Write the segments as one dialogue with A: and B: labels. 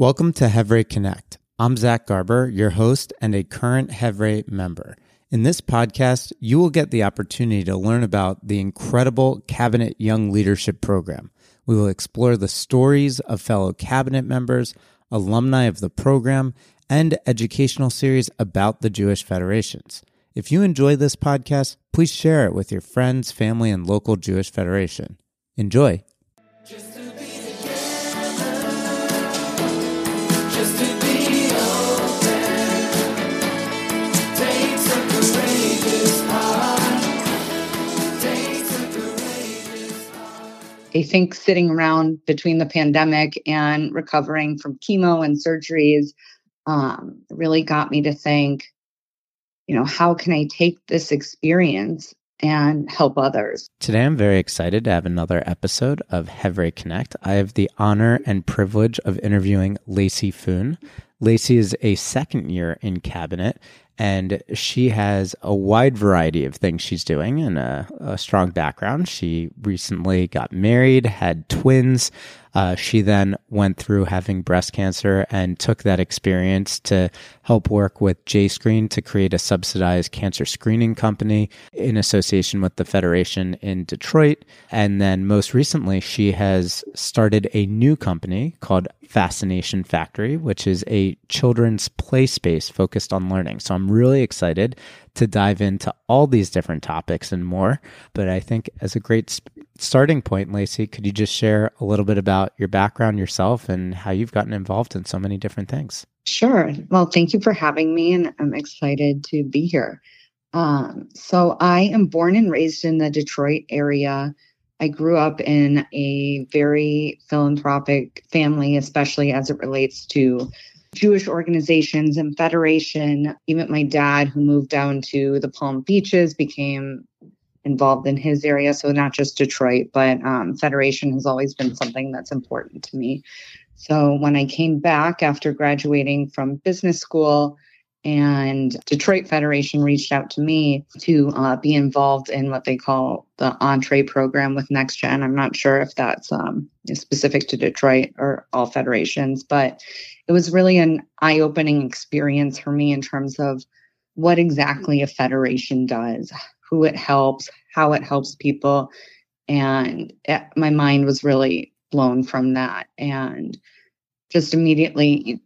A: Welcome to Chevre Connect. I'm Zach Garber, your host and a current Chevre member. In this podcast, you will get the opportunity to learn about the incredible Cabinet Young Leadership Program. We will explore the stories of fellow cabinet members, alumni of the program, and educational series about the Jewish Federations. If you enjoy this podcast, please share it with your friends, family, and local Jewish Federation. Enjoy.
B: I think sitting around between the pandemic and recovering from chemo and surgeries um, really got me to think, you know, how can I take this experience and help others?
A: Today, I'm very excited to have another episode of Chevre Connect. I have the honor and privilege of interviewing Lacey Foon. Lacey is a second year in cabinet and she has a wide variety of things she's doing and a, a, strong background. She recently got married, had twins, uh, she then went through having breast cancer and took that experience to help work with JScreen to create a subsidized cancer screening company in association with the Federation in Detroit. And then most recently, she has started a new company called Fascination Factory, which is a children's play space focused on learning. So I'm really excited to dive into all these different topics and more. But I think as a great starting point, Lacey, could you just share a little bit about your background yourself and how you've gotten involved in so many different things?
B: Sure. Well, thank you for having me, and I'm excited to be here. Um, so, I am born and raised in the Detroit area. I grew up in a very philanthropic family, especially as it relates to Jewish organizations and federation. Even my dad, who moved down to the Palm Beaches, became involved in his area. So not just Detroit, but um, federation has always been something that's important to me. So when I came back after graduating from business school, and Detroit Federation reached out to me to uh, be involved in what they call the entree program with NextGen. I'm not sure if that's um, specific to Detroit or all federations, but it was really an eye opening experience for me in terms of what exactly a federation does, who it helps, how it helps people. And it, my mind was really blown from that. And just immediately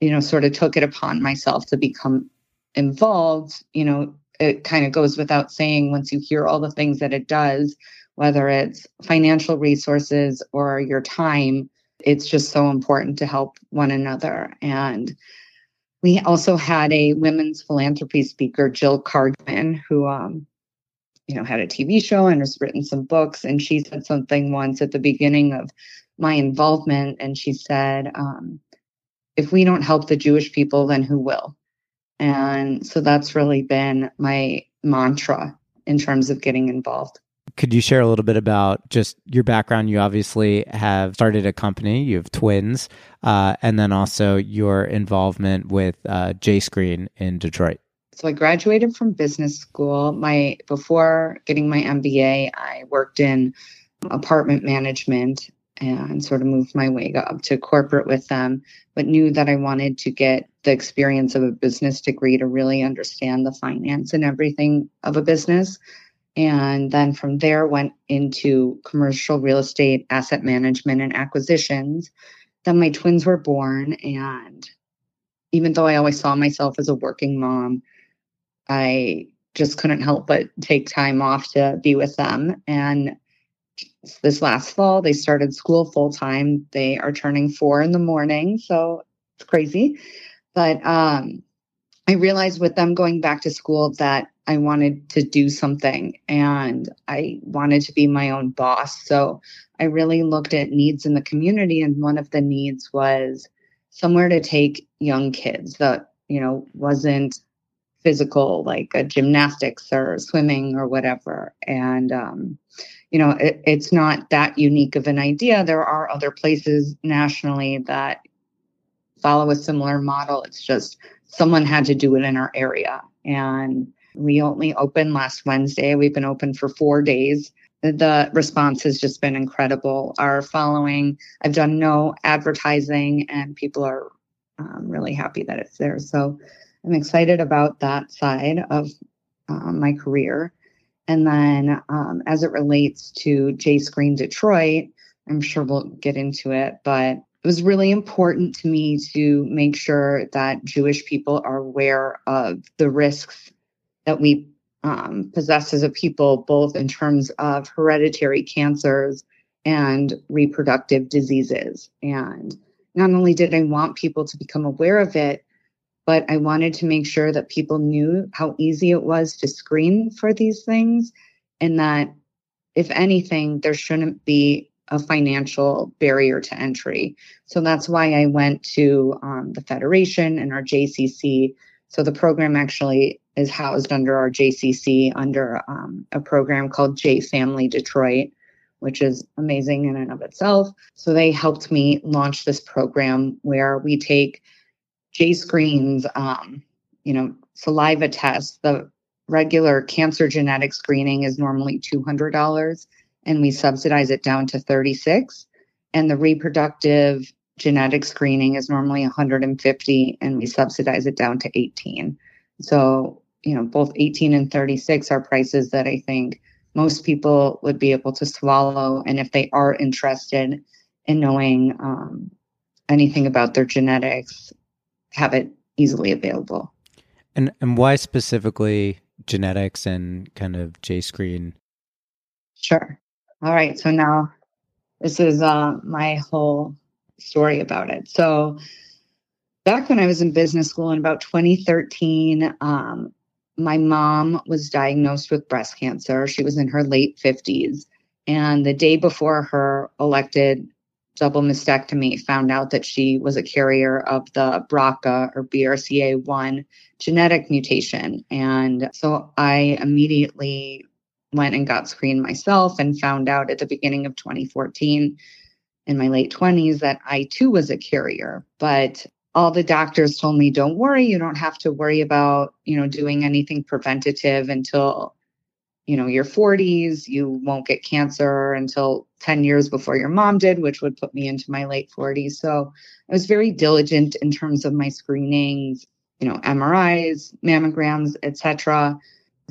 B: you know, sort of took it upon myself to become involved, you know, it kind of goes without saying once you hear all the things that it does, whether it's financial resources or your time, it's just so important to help one another. And we also had a women's philanthropy speaker, Jill Kargman, who, um, you know, had a TV show and has written some books. And she said something once at the beginning of my involvement. And she said, um, if we don't help the Jewish people, then who will? And so that's really been my mantra in terms of getting involved.
A: Could you share a little bit about just your background? You obviously have started a company, you have twins, uh, and then also your involvement with uh, JScreen in Detroit.
B: So I graduated from business school. My before getting my MBA, I worked in apartment management and sort of moved my way up to corporate with them, but knew that I wanted to get the experience of a business degree to really understand the finance and everything of a business. And then from there went into commercial real estate, asset management, and acquisitions. Then my twins were born. And even though I always saw myself as a working mom, I just couldn't help but take time off to be with them. And this last fall they started school full time they are turning four in the morning so it's crazy. But um, i realized with them going back to school that i wanted to do something and i wanted to be my own boss. So i really looked at needs in the community and one of the needs was somewhere to take young kids that you know wasn't physical like a gymnastics or swimming or whatever and um, you know, it, it's not that unique of an idea. There are other places nationally that follow a similar model. It's just someone had to do it in our area. And we only opened last Wednesday. We've been open for four days. the response has just been incredible. Our following, I've done no advertising, and people are um, really happy that it's there. So I'm excited about that side of um, my career. And then um, as it relates to J Screen Detroit, I'm sure we'll get into it, but it was really important to me to make sure that Jewish people are aware of the risks that we um, possess as a people, both in terms of hereditary cancers and reproductive diseases. And not only did I want people to become aware of it, but I wanted to make sure that people knew how easy it was to screen for these things and that, if anything, there shouldn't be a financial barrier to entry. So that's why I went to um, the Federation and our JCC. So the program actually is housed under our JCC under um, a program called J Family Detroit, which is amazing in and of itself. So they helped me launch this program where we take J screens, um, you know, saliva tests. The regular cancer genetic screening is normally $200 and we subsidize it down to 36 and the reproductive genetic screening is normally 150 and we subsidize it down to 18 so you know, both 18 and 36 are prices that I think most people would be able to swallow. And if they are interested in knowing um, anything about their genetics, have it easily available.
A: And and why specifically genetics and kind of J screen?
B: Sure. All right. So now this is uh, my whole story about it. So back when I was in business school in about 2013, um, my mom was diagnosed with breast cancer. She was in her late 50s. And the day before her elected double mastectomy, found out that she was a carrier of the BRCA or BRCA1 genetic mutation. And so I immediately went and got screened myself and found out at the beginning of 2014 in my late 20s that I too was a carrier. But all the doctors told me don't worry you don't have to worry about you know doing anything preventative until you know your 40s you won't get cancer until 10 years before your mom did which would put me into my late 40s so i was very diligent in terms of my screenings you know mris mammograms etc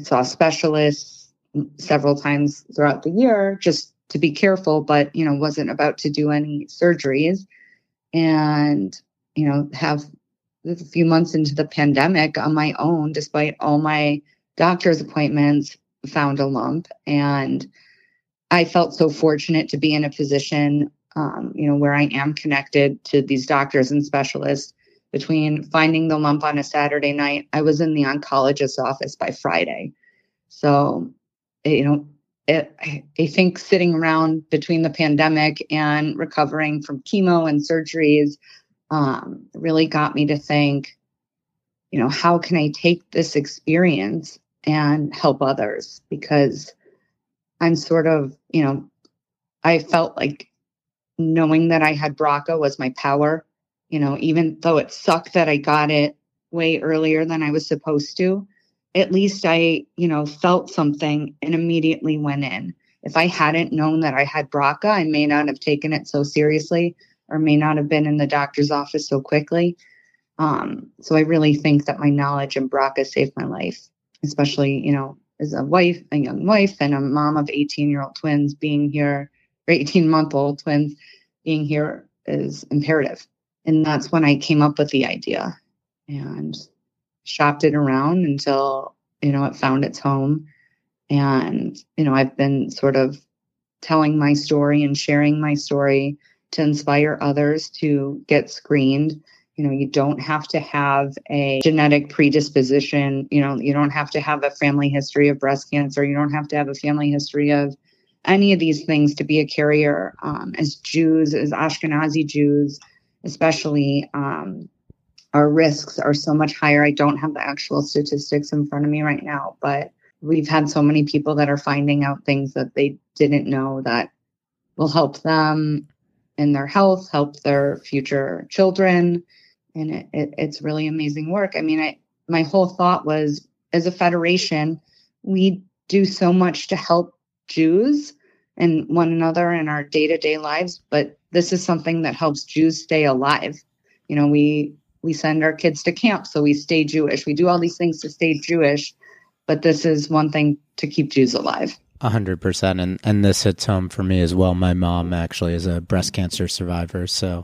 B: saw specialists several times throughout the year just to be careful but you know wasn't about to do any surgeries. And you know, have a few months into the pandemic on my own, despite all my doctor's appointments, found a lump. And I felt so fortunate to be in a position, um, you know, where I am connected to these doctors and specialists. Between finding the lump on a Saturday night, I was in the oncologist's office by Friday. So, you know, it, I think sitting around between the pandemic and recovering from chemo and surgeries, um, really got me to think, you know, how can I take this experience and help others? Because I'm sort of, you know, I felt like knowing that I had BRCA was my power. You know, even though it sucked that I got it way earlier than I was supposed to, at least I, you know, felt something and immediately went in. If I hadn't known that I had BRCA, I may not have taken it so seriously or may not have been in the doctor's office so quickly. Um, so I really think that my knowledge in BRCA saved my life, especially, you know, as a wife, a young wife, and a mom of 18 year old twins being here, or 18 month old twins being here is imperative. And that's when I came up with the idea and shopped it around until, you know, it found its home. And, you know, I've been sort of telling my story and sharing my story to inspire others to get screened. You know, you don't have to have a genetic predisposition. You know, you don't have to have a family history of breast cancer. You don't have to have a family history of any of these things to be a carrier. Um, as Jews, as Ashkenazi Jews, especially, um, our risks are so much higher. I don't have the actual statistics in front of me right now, but we've had so many people that are finding out things that they didn't know that will help them in their health, help their future children. And it, it, it's really amazing work. I mean, I, my whole thought was as a federation, we do so much to help Jews and one another in our day-to-day lives but this is something that helps jews stay alive you know we we send our kids to camp so we stay jewish we do all these things to stay jewish but this is one thing to keep jews alive
A: a hundred percent, and and this hits home for me as well. My mom actually is a breast cancer survivor, so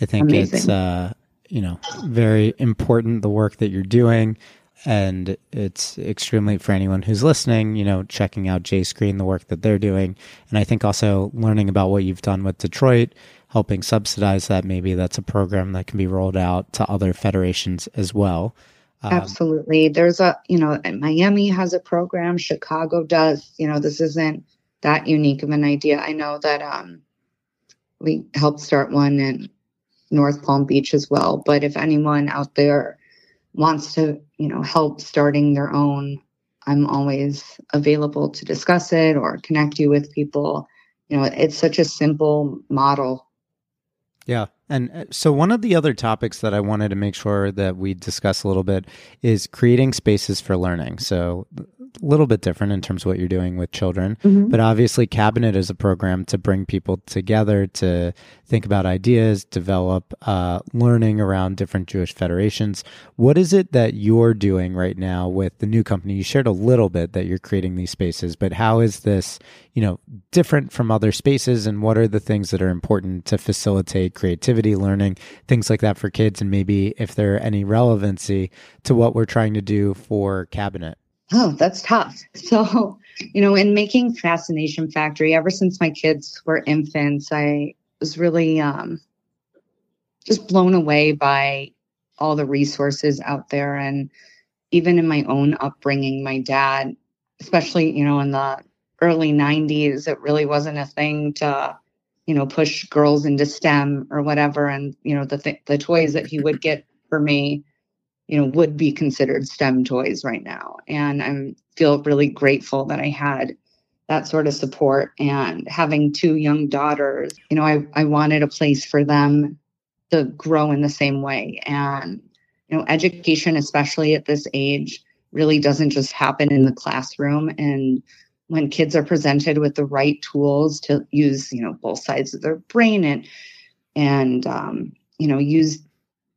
A: I think Amazing. it's uh, you know very important the work that you're doing, and it's extremely for anyone who's listening. You know, checking out J Screen, the work that they're doing, and I think also learning about what you've done with Detroit, helping subsidize that. Maybe that's a program that can be rolled out to other federations as well.
B: Um, Absolutely. There's a, you know, Miami has a program, Chicago does. You know, this isn't that unique of an idea. I know that um, we helped start one in North Palm Beach as well. But if anyone out there wants to, you know, help starting their own, I'm always available to discuss it or connect you with people. You know, it's such a simple model.
A: Yeah. And uh, so, one of the other topics that I wanted to make sure that we discuss a little bit is creating spaces for learning. So, a little bit different in terms of what you're doing with children. Mm-hmm. But obviously, Cabinet is a program to bring people together to think about ideas, develop uh, learning around different Jewish federations. What is it that you're doing right now with the new company? You shared a little bit that you're creating these spaces, but how is this, you know, different from other spaces? And what are the things that are important to facilitate creativity, learning, things like that for kids? And maybe if there are any relevancy to what we're trying to do for Cabinet.
B: Oh, that's tough. So, you know, in making Fascination Factory, ever since my kids were infants, I was really um, just blown away by all the resources out there. And even in my own upbringing, my dad, especially, you know, in the early 90s, it really wasn't a thing to, you know, push girls into STEM or whatever. And, you know, the, th- the toys that he would get for me you know would be considered STEM toys right now. And I feel really grateful that I had that sort of support and having two young daughters, you know, I, I wanted a place for them to grow in the same way. And, you know, education, especially at this age, really doesn't just happen in the classroom. And when kids are presented with the right tools to use, you know, both sides of their brain and and um, you know, use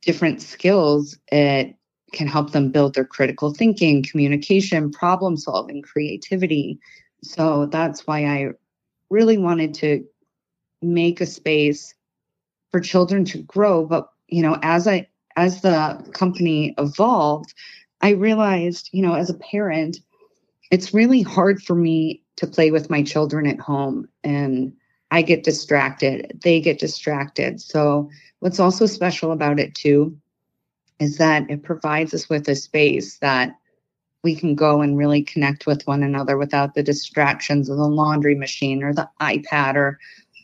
B: different skills, it can help them build their critical thinking, communication, problem solving, creativity. So that's why I really wanted to make a space for children to grow. But, you know, as I, as the company evolved, I realized, you know, as a parent, it's really hard for me to play with my children at home and I get distracted, they get distracted. So, what's also special about it too is that it provides us with a space that we can go and really connect with one another without the distractions of the laundry machine or the iPad or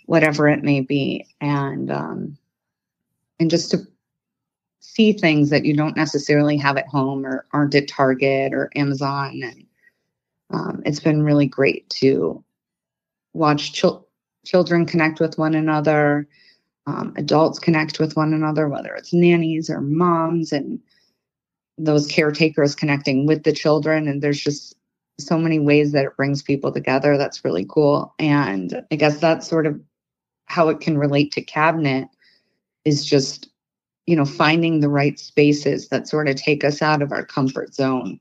B: whatever it may be, and um, and just to see things that you don't necessarily have at home or aren't at Target or Amazon, and um, it's been really great to watch ch- children connect with one another um, adults connect with one another, whether it's nannies or moms, and those caretakers connecting with the children. And there's just so many ways that it brings people together. That's really cool. And I guess that's sort of how it can relate to cabinet is just, you know, finding the right spaces that sort of take us out of our comfort zone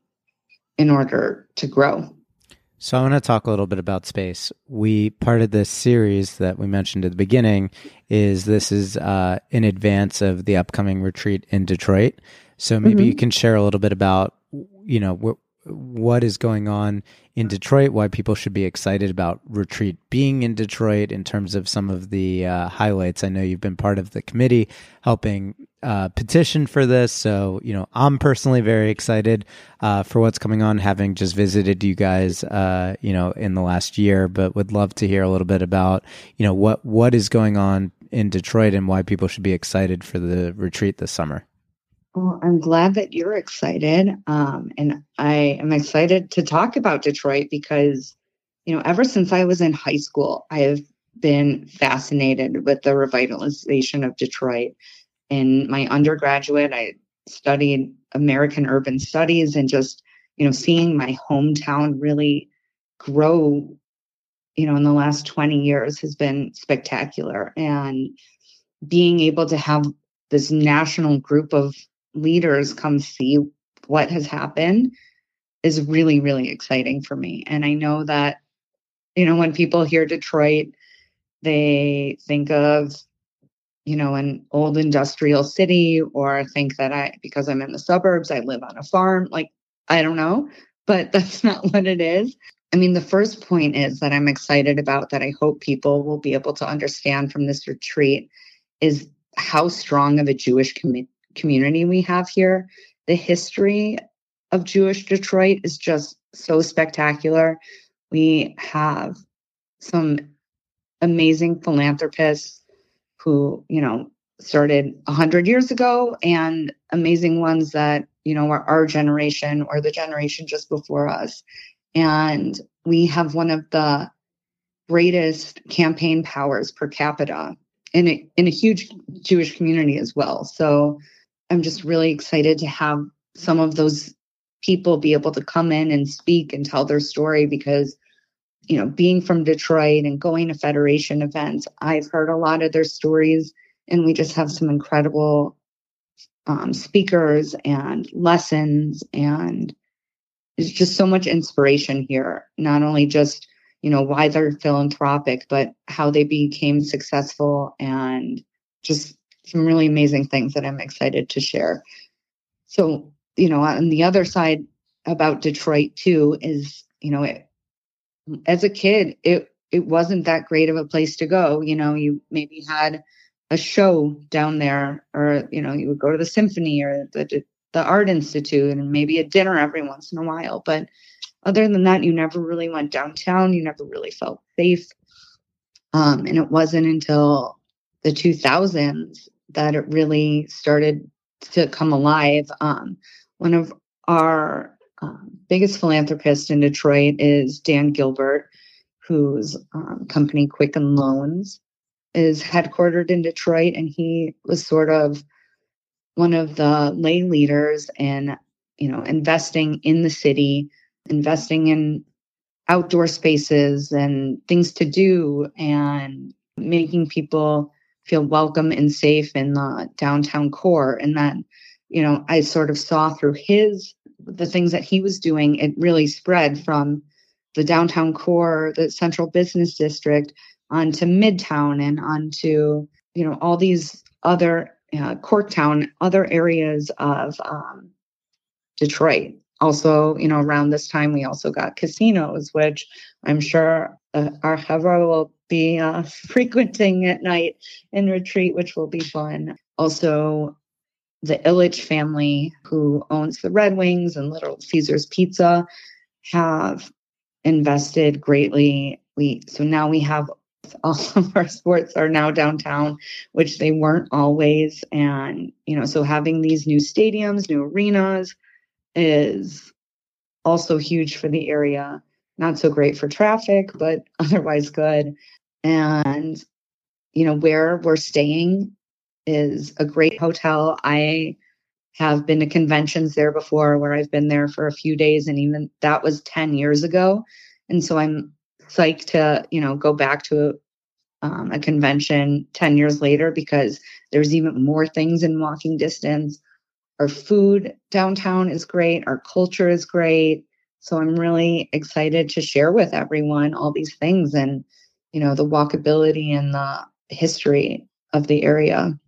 B: in order to grow.
A: So I want to talk a little bit about space. We part of this series that we mentioned at the beginning is this is uh, in advance of the upcoming retreat in Detroit. So maybe mm-hmm. you can share a little bit about you know wh- what is going on in Detroit, why people should be excited about retreat being in Detroit in terms of some of the uh, highlights. I know you've been part of the committee helping uh, petition for this. So, you know, I'm personally very excited uh, for what's coming on, having just visited you guys, uh, you know, in the last year, but would love to hear a little bit about, you know, what what is going on in Detroit and why people should be excited for the retreat this summer.
B: Well, I'm glad that you're excited. Um, and I am excited to talk about Detroit because, you know, ever since I was in high school, I have been fascinated with the revitalization of Detroit in my undergraduate, I studied American urban studies and just, you know, seeing my hometown really grow you know, in the last 20 years has been spectacular. And being able to have this national group of leaders come see what has happened is really, really exciting for me. And I know that, you know, when people hear Detroit, they think of, you know, an old industrial city or think that I, because I'm in the suburbs, I live on a farm. Like, I don't know, but that's not what it is. I mean, the first point is that I'm excited about that I hope people will be able to understand from this retreat is how strong of a Jewish com- community we have here. The history of Jewish Detroit is just so spectacular. We have some amazing philanthropists who, you know, started 100 years ago and amazing ones that, you know, are our generation or the generation just before us. And we have one of the greatest campaign powers per capita in a, in a huge Jewish community as well. So I'm just really excited to have some of those people be able to come in and speak and tell their story because you know being from detroit and going to federation events i've heard a lot of their stories. And we just have some incredible um, speakers and lessons. And there's just so much inspiration here not only just you know why they're philanthropic but how they became successful and just some really amazing things that i'm excited to share. So you know, on the other side about Detroit too is, you know, it, as a kid, it it wasn't that great of a place to go. You know, you maybe had a show down there, or you know, you would go to the symphony or the the art institute, and maybe a dinner every once in a while. But other than that, you never really went downtown. You never really felt safe. Um, and it wasn't until the 2000s that it really started to come alive. Um, one of our um, biggest philanthropist in Detroit is Dan Gilbert, whose um, company Quicken Loans is headquartered in Detroit, and he was sort of one of the lay leaders in you know investing in the city, investing in outdoor spaces and things to do, and making people feel welcome and safe in the downtown core, and then you know, I sort of saw through his the things that he was doing, it really spread from the downtown core, the central business district, onto Midtown and onto, you know, all these other uh, Corktown, other areas of um, Detroit. Also, you know, around this time, we also got casinos, which I'm sure uh, our Hevra will be uh, frequenting at night in retreat, which will be fun. Also, the Ilitch family, who owns the Red Wings and Little Caesars Pizza, have invested greatly. We so now we have all of our sports are now downtown, which they weren't always. And you know, so having these new stadiums, new arenas is also huge for the area. Not so great for traffic, but otherwise good. And you know, where we're staying is a great hotel. I have been to conventions there before where I've been there for a few days and even that was 10 years ago. And so I'm psyched to, you know, go back to um, a convention 10 years later because there's even more things in walking distance. Our food downtown is great. Our culture is great. So I'm really excited to share with everyone all these things and, you know, the walkability and the history of the area.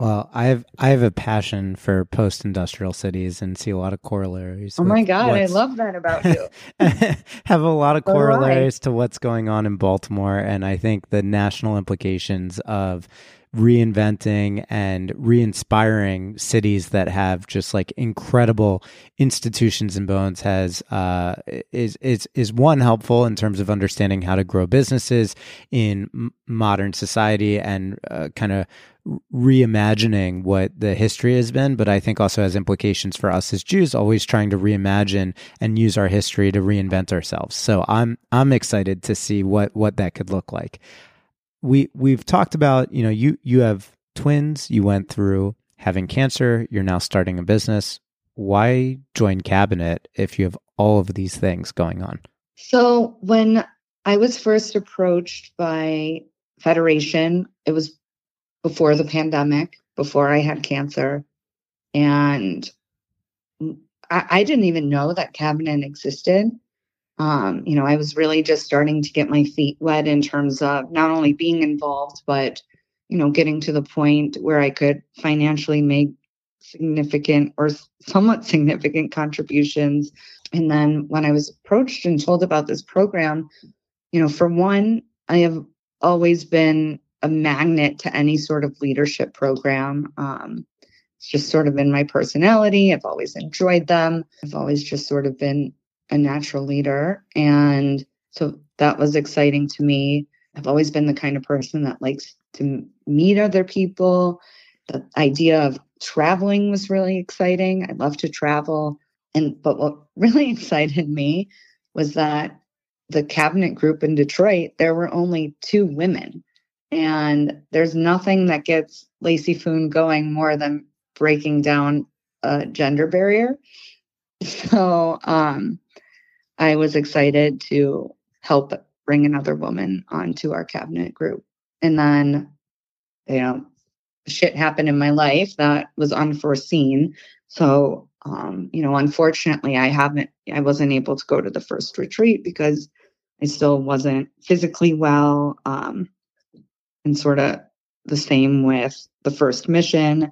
A: Well, I have I have a passion for post-industrial cities and see a lot of corollaries.
B: Oh my god, I love that about you.
A: have a lot of corollaries to what's going on in Baltimore, and I think the national implications of reinventing and re-inspiring cities that have just like incredible institutions and bones has uh, is is is one helpful in terms of understanding how to grow businesses in modern society and uh, kind of reimagining what the history has been, but I think also has implications for us as Jews, always trying to reimagine and use our history to reinvent ourselves. So I'm I'm excited to see what what that could look like we we've talked about you know you you have twins you went through having cancer you're now starting a business why join cabinet if you have all of these things going on
B: so when i was first approached by Federation. It was before the pandemic, before I had cancer. And I, I didn't even know that cabinet existed. Um, you know, I was really just starting to get my feet wet in terms of not only being involved, but, you know, getting to the point where I could financially make significant or somewhat significant contributions. And then when I was approached and told about this program, you know, for one, I have always been a magnet to any sort of leadership program. Um, it's just sort of in my personality. I've always enjoyed them. I've always just sort of been a natural leader. And so that was exciting to me. I've always been the kind of person that likes to meet other people. The idea of traveling was really exciting. I love to travel. And but what really excited me was that the cabinet group in Detroit, there were only two women. And there's nothing that gets Lacey Foon going more than breaking down a gender barrier. So um, I was excited to help bring another woman onto our cabinet group. And then, you know, shit happened in my life that was unforeseen. So, um, you know, unfortunately, I haven't, I wasn't able to go to the first retreat because I still wasn't physically well. Um, and sort of the same with the first mission.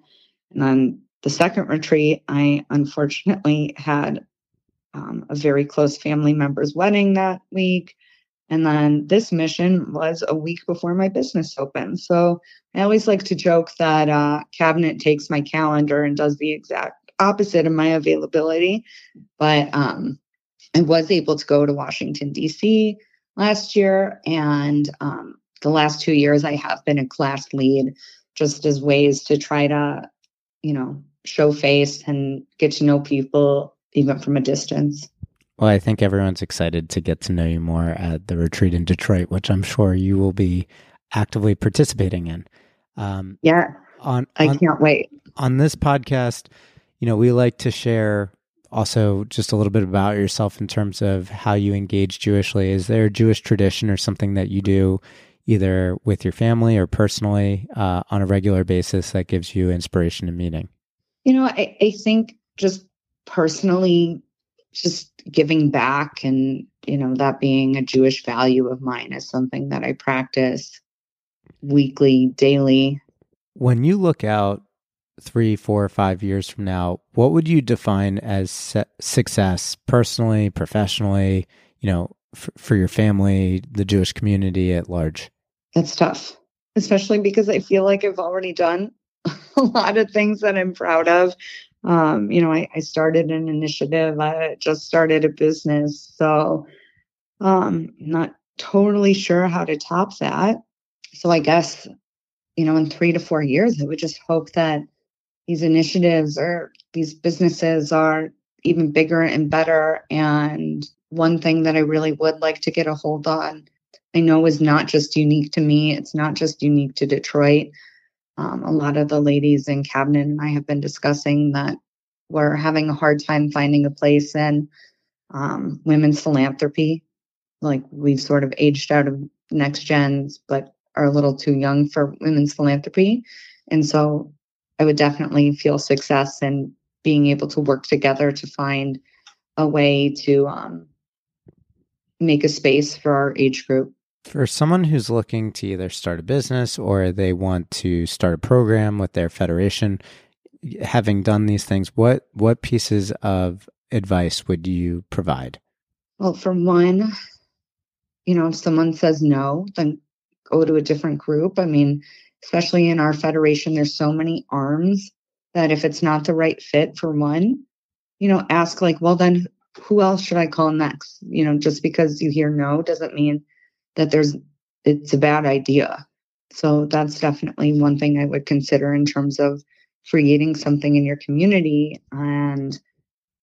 B: And then the second retreat, I unfortunately had um, a very close family member's wedding that week. And then this mission was a week before my business opened. So I always like to joke that uh, Cabinet takes my calendar and does the exact opposite of my availability. But um, I was able to go to Washington, D.C. last year. And um, the last two years, I have been a class lead just as ways to try to, you know, show face and get to know people even from a distance.
A: Well, I think everyone's excited to get to know you more at the retreat in Detroit, which I'm sure you will be actively participating in.
B: Um, yeah, on, on I can't wait.
A: On this podcast, you know, we like to share also just a little bit about yourself in terms of how you engage Jewishly. Is there a Jewish tradition or something that you do either with your family or personally uh, on a regular basis that gives you inspiration and meaning?
B: You know, I, I think just personally, just giving back and, you know, that being a Jewish value of mine is something that I practice weekly, daily.
A: When you look out three, four, five years from now, what would you define as success personally, professionally, you know, f- for your family, the Jewish community at large?
B: It's tough, especially because I feel like I've already done a lot of things that I'm proud of. Um, you know, I, I, started an initiative, I just started a business. So, um, not totally sure how to top that. So, I guess, you know, in three to four years, I would just hope that these initiatives or these businesses are even bigger and better. And one thing that I really would like to get a hold on I know is not just unique to me. It's not just unique to Detroit. Um, a lot of the ladies in cabinet and I have been discussing that we're having a hard time finding a place in um, women's philanthropy. Like we've sort of aged out of next gens, but are a little too young for women's philanthropy. And so I would definitely feel success in being able to work together to find a way to um, make a space for our age group.
A: For someone who's looking to either start a business or they want to start a program with their federation, having done these things, what what pieces of advice would you provide?
B: Well, for one, you know, if someone says no, then go to a different group. I mean, especially in our federation, there's so many arms that if it's not the right fit for one, you know, ask like, well, then who else should I call next? You know, just because you hear no doesn't mean that there's it's a bad idea. So that's definitely one thing I would consider in terms of creating something in your community and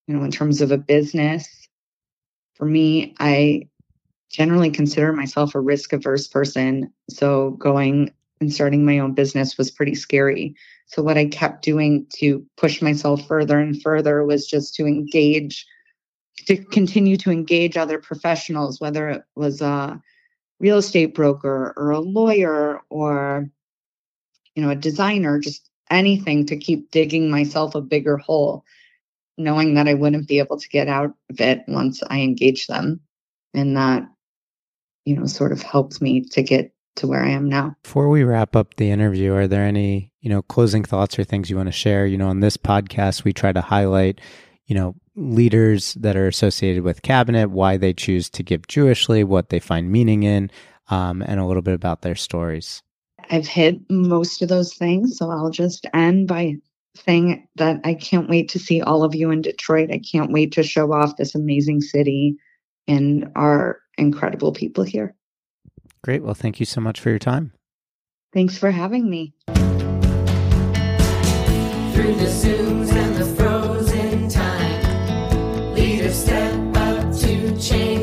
B: you know in terms of a business. For me I generally consider myself a risk averse person. So going and starting my own business was pretty scary. So what I kept doing to push myself further and further was just to engage to continue to engage other professionals whether it was uh real estate broker or a lawyer or you know a designer just anything to keep digging myself a bigger hole knowing that i wouldn't be able to get out of it once i engage them. And that you know sort of helped me to get to where i am now.
A: Before we wrap up the interview are there any you know closing thoughts or things you want to share? You know on this podcast we try to highlight you know leaders that are associated with cabinet why they choose to give jewishly what they find meaning in um, and a little bit about their stories.
B: I've hit most of those things so i'll just end by saying that i can't wait to see all of you in detroit. I can't wait to show off this amazing city and our incredible people here.
A: Great. Well thank you so much for your time.
B: Thanks for having me.
C: Through the zooms and the frozen change